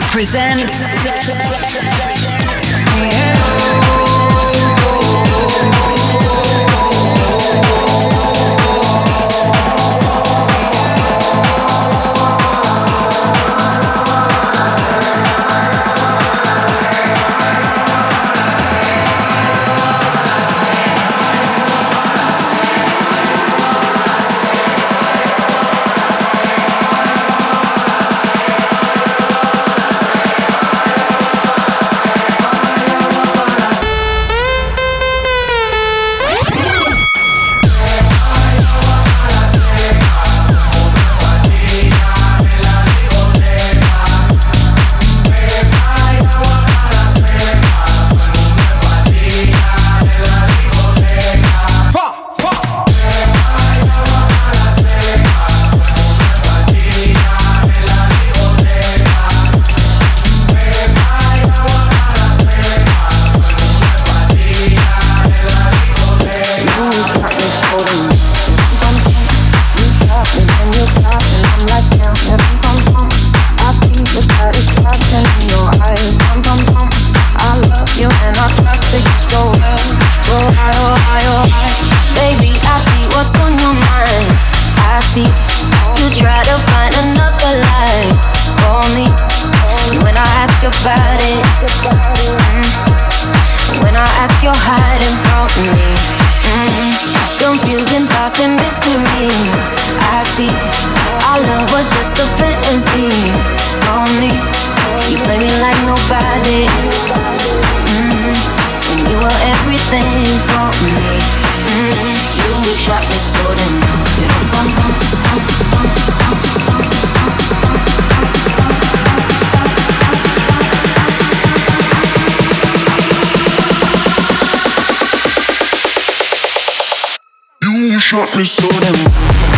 presents Mm-hmm. you were everything for me. Mm-hmm. You shot me so You shot me so damn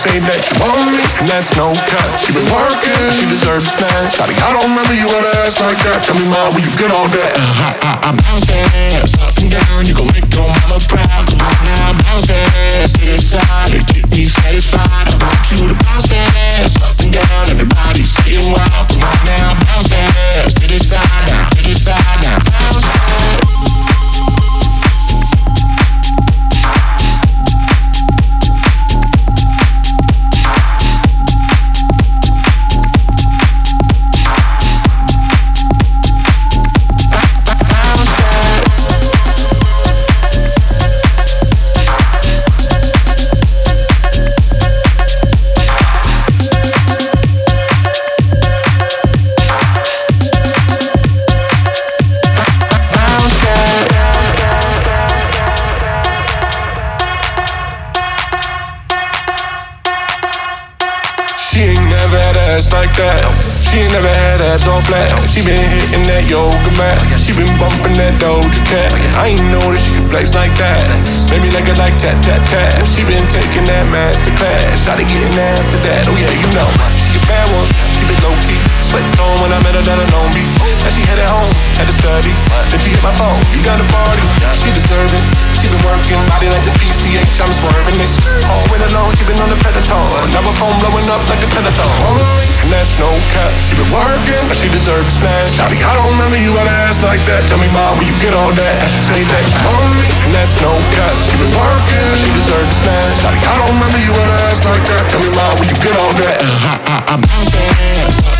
say that she want me, and that's no cut. She been working, she deserves smash. Shawty, I don't remember you had ass like that. Tell me, mom, when you get all that. Flex like that. Maybe like it like tat tat tat. She been taking that master class. Shot to getting after that. Oh yeah, you know. She a bad one. Keep it low key. Sweats on when I met her down in Long Beach. Now she headed home, had to study. Then she hit my phone. You got a party. She deserve it. She been working body like the PCH. I'm swerving this. All winter long, she been on the Predator. Now her phone blowing up like a Predator and that's no cap. She been working, but she deserves smash. Shawty, I don't remember you had ass like that. Tell me, mom, where you get all that? Say that she on me, and that's no cap. She been working, but she deserves smash. Shawty, I don't remember you had ass like that. Tell me, mom, where you get all that? I, I, I bounce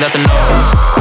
that's a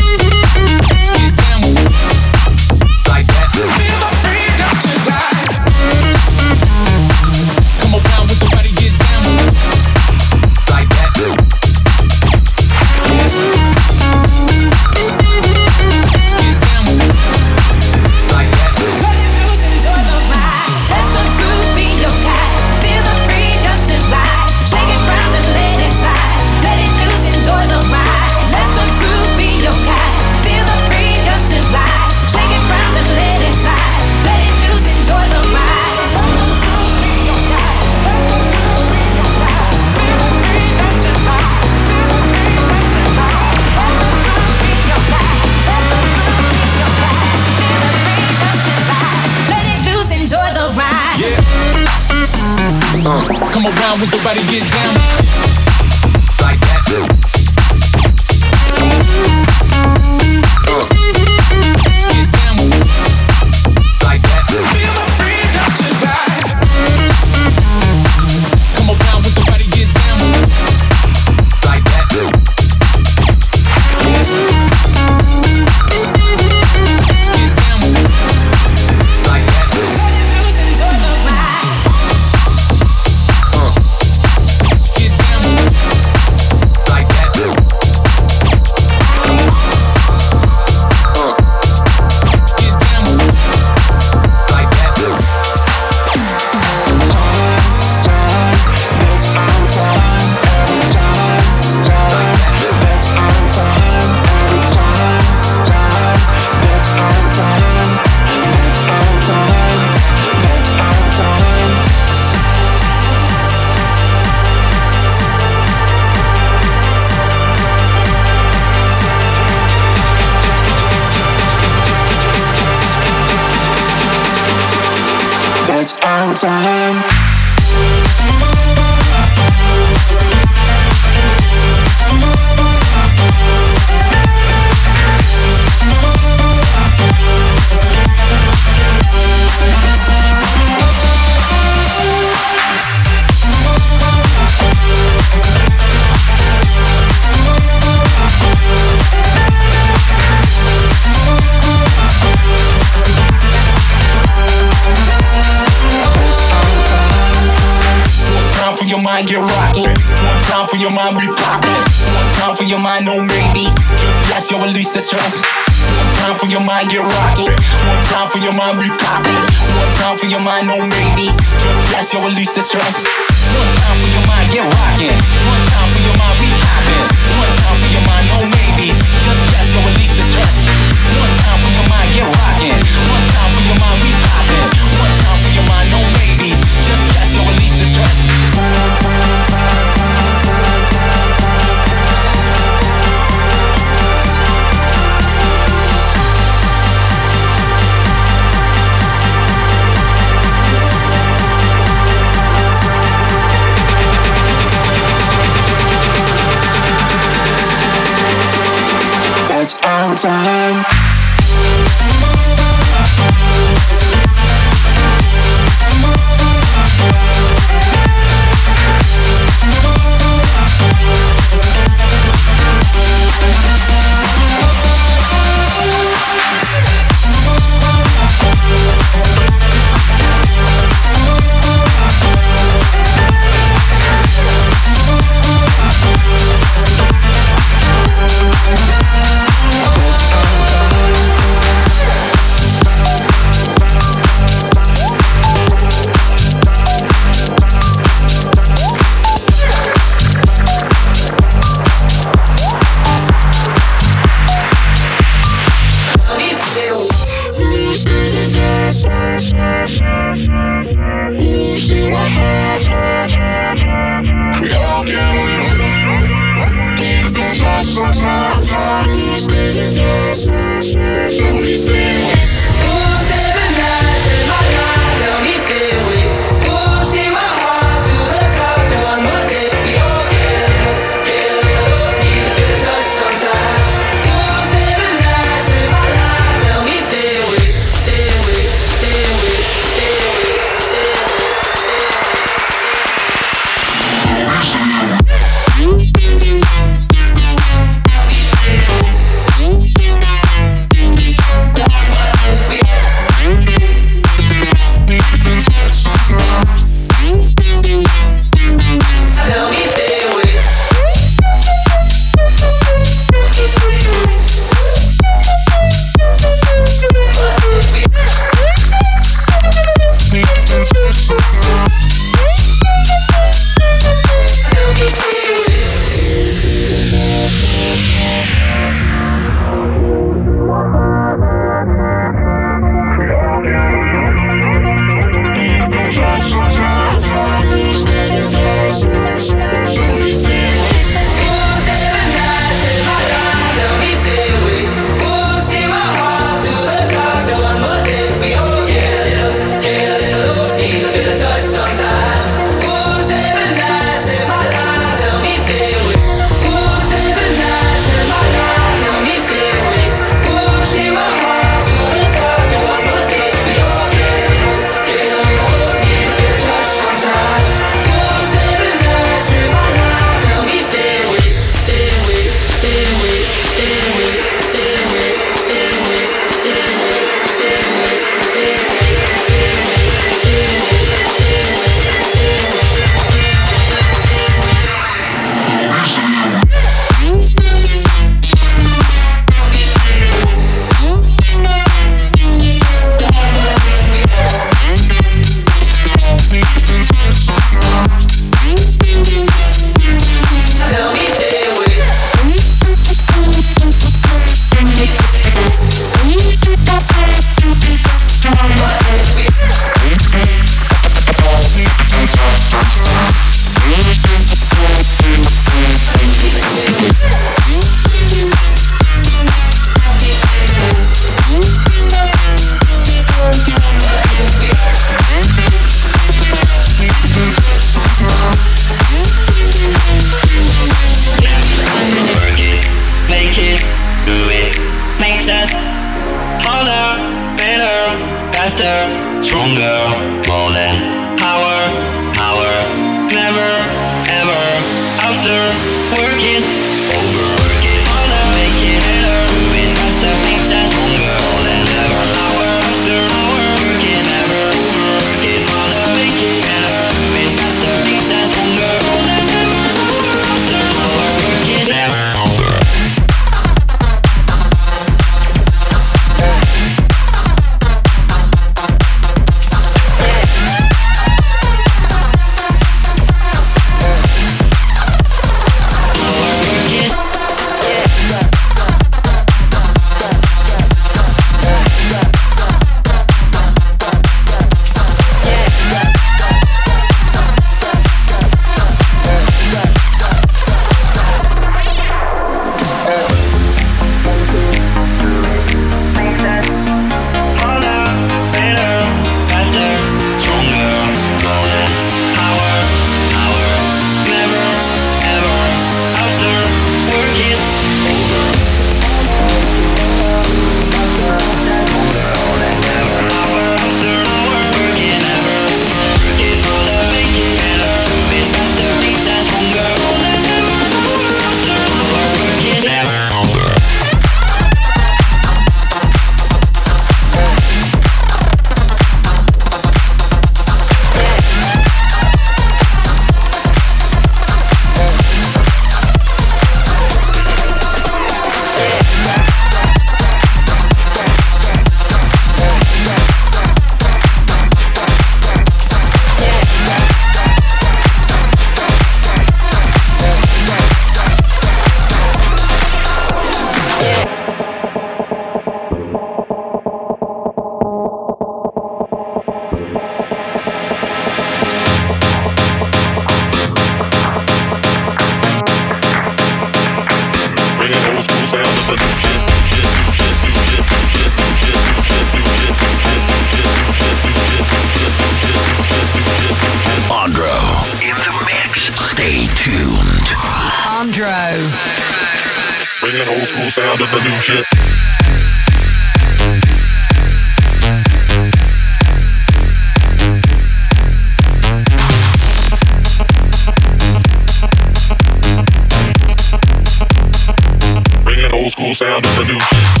sound to the new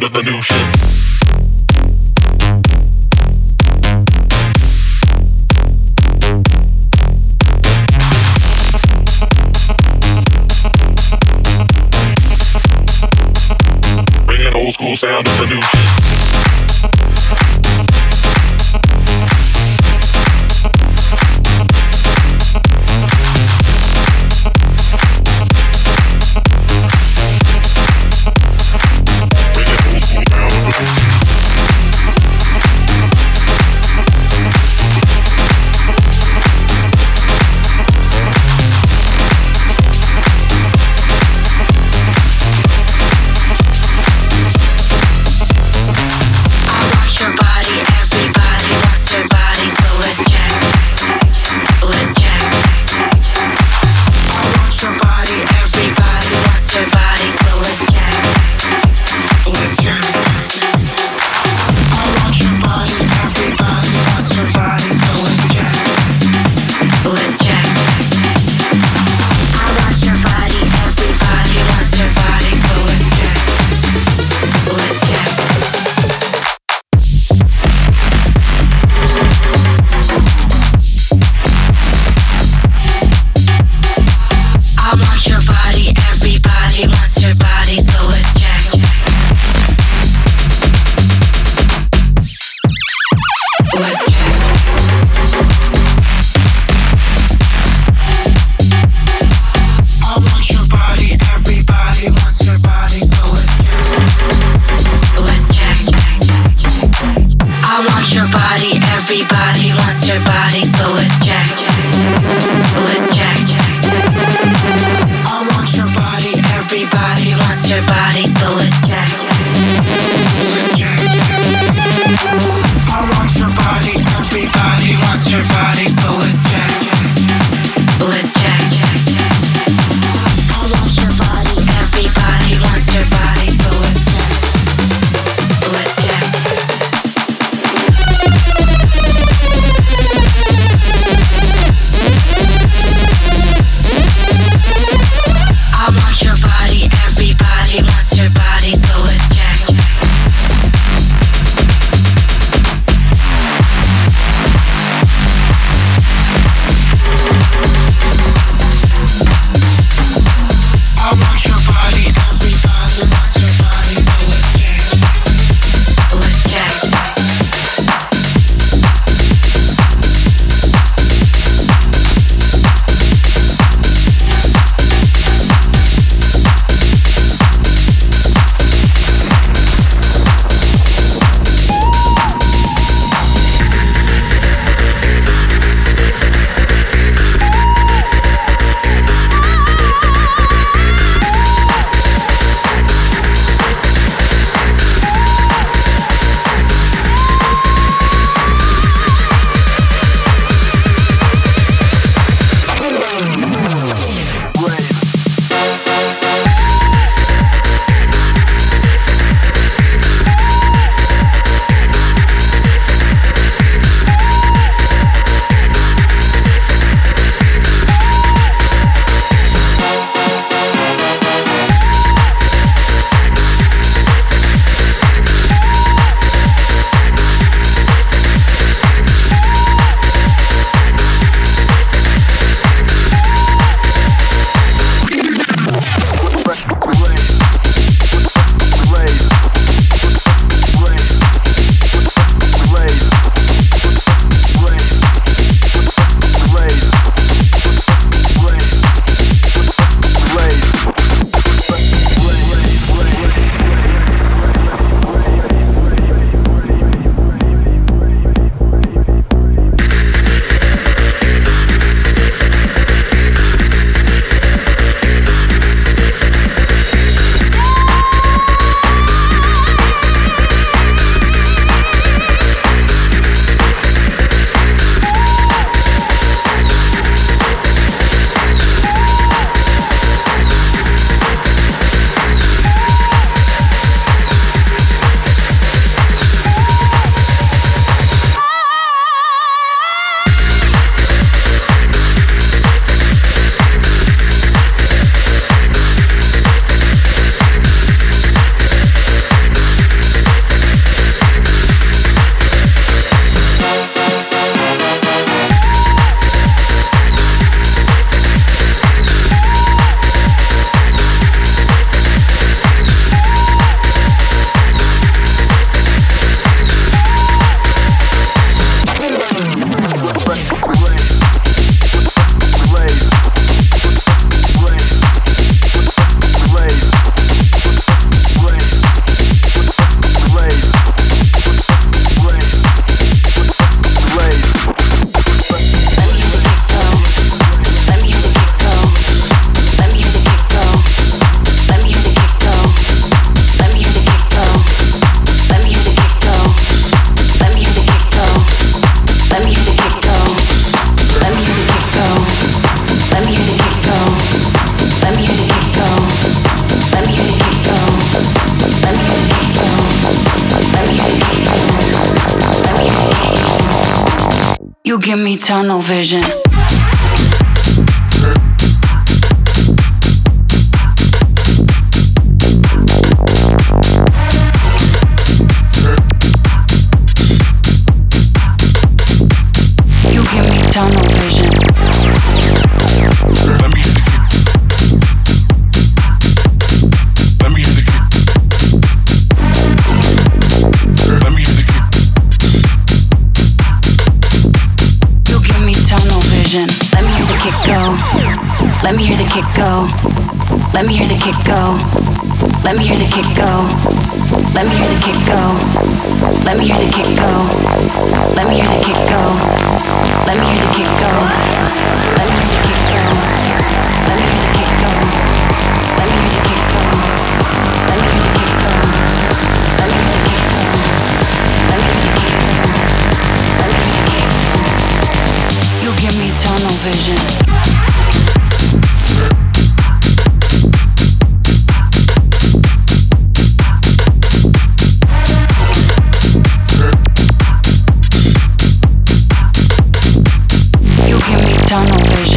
sound to the new give me tunnel vision. Let me hear the kick go. Let me hear the kick go. Let me hear the kick go. Let me hear the kick go. Let me hear the kick go. Let me hear the kick go. Let me hear the kick go. Let me hear the kick go. down over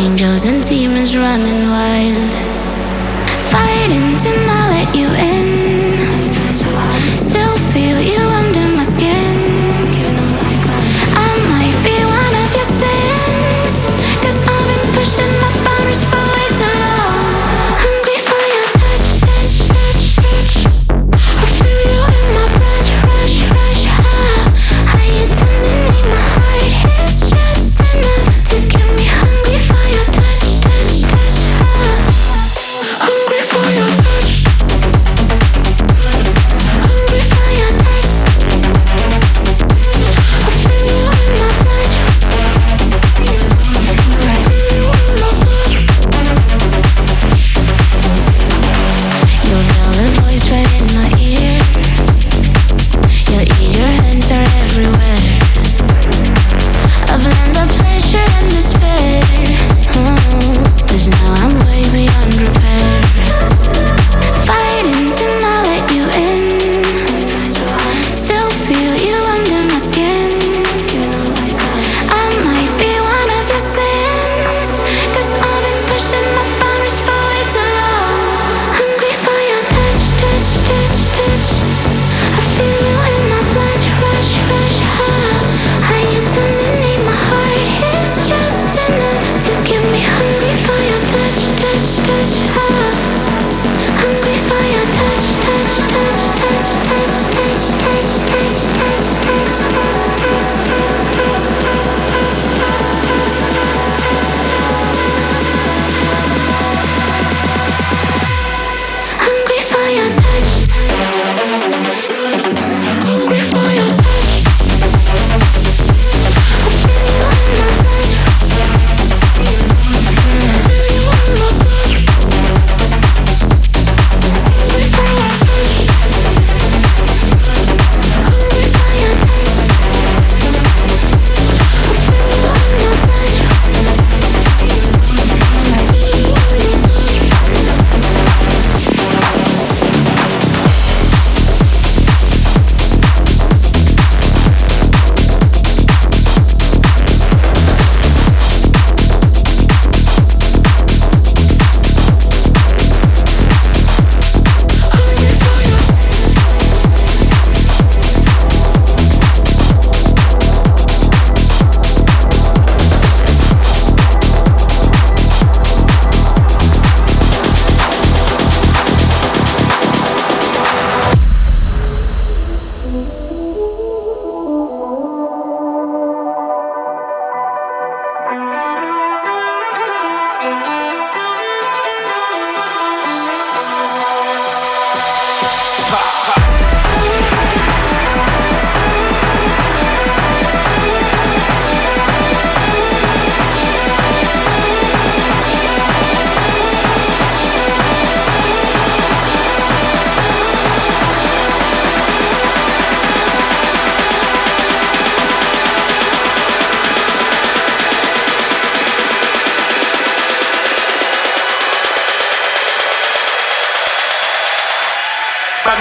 Angels and demons running wild, fighting tonight.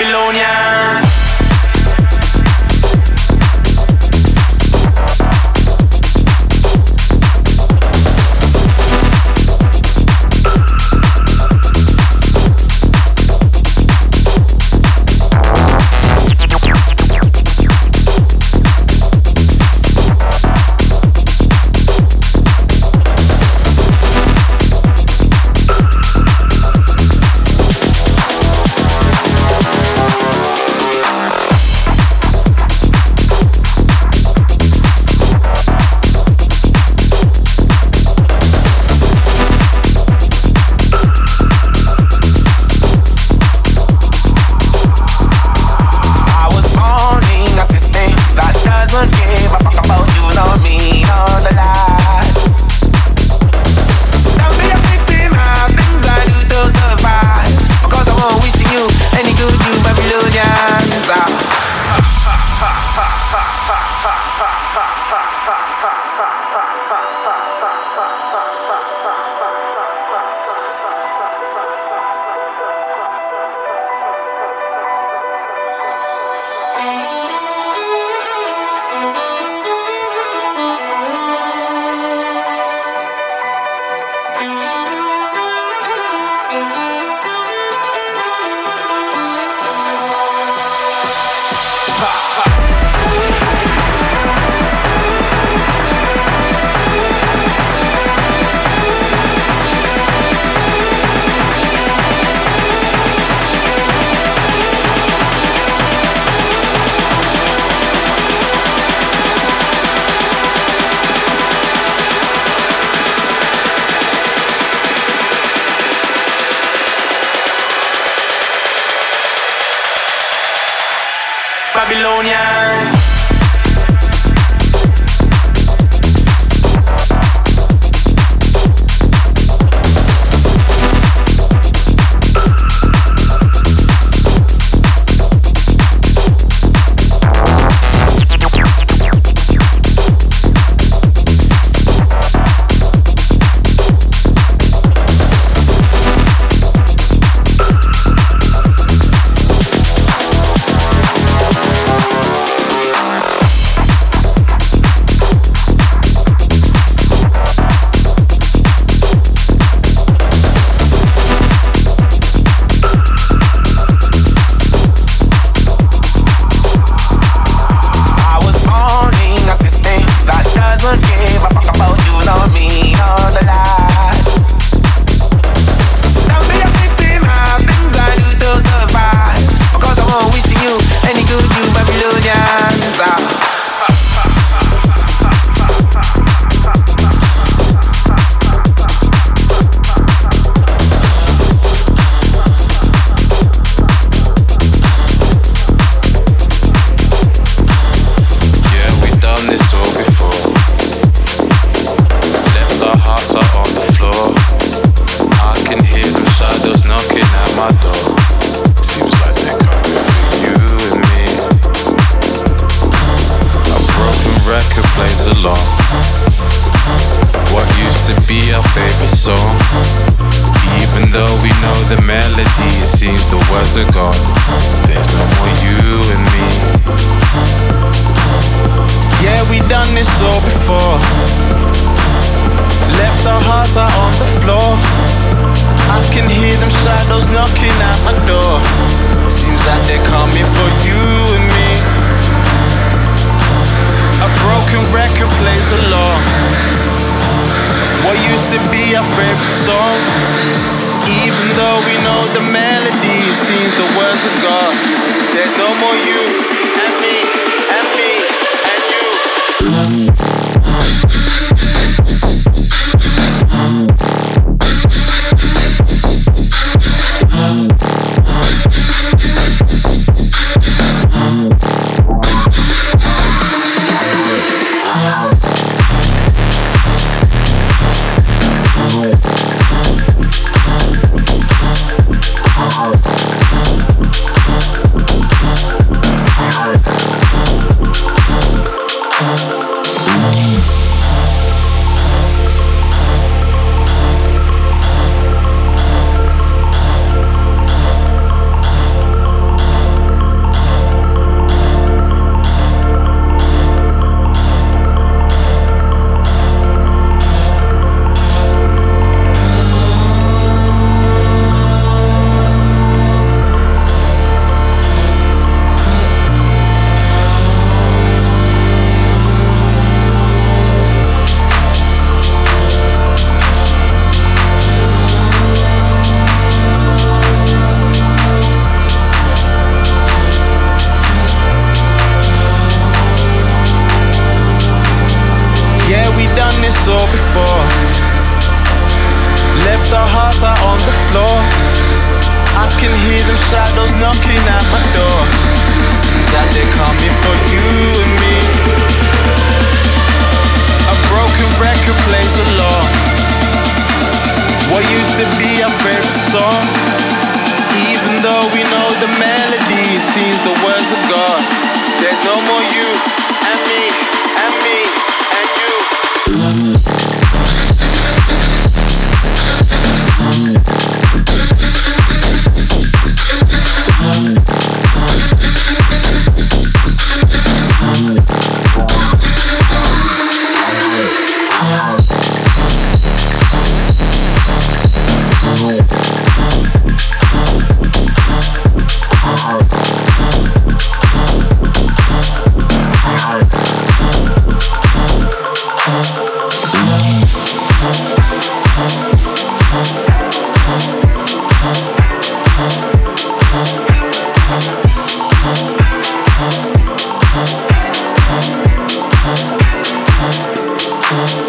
Babylonia melody, it seems the words are gone. There's no more you and me. Yeah, we done this all before. Left our hearts out on the floor. I can hear them shadows knocking at my door. Seems like they're coming for you and me. A broken record plays along. What used to be our favorite song? Even though we know the melody, it seems the words are gone. There's no more you and me and me and you. Oh.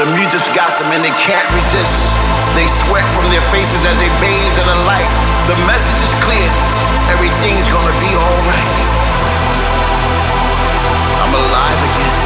The music's got them and they can't resist. They sweat from their faces as they bathe in the light. The message is clear. Everything's gonna be alright. I'm alive again.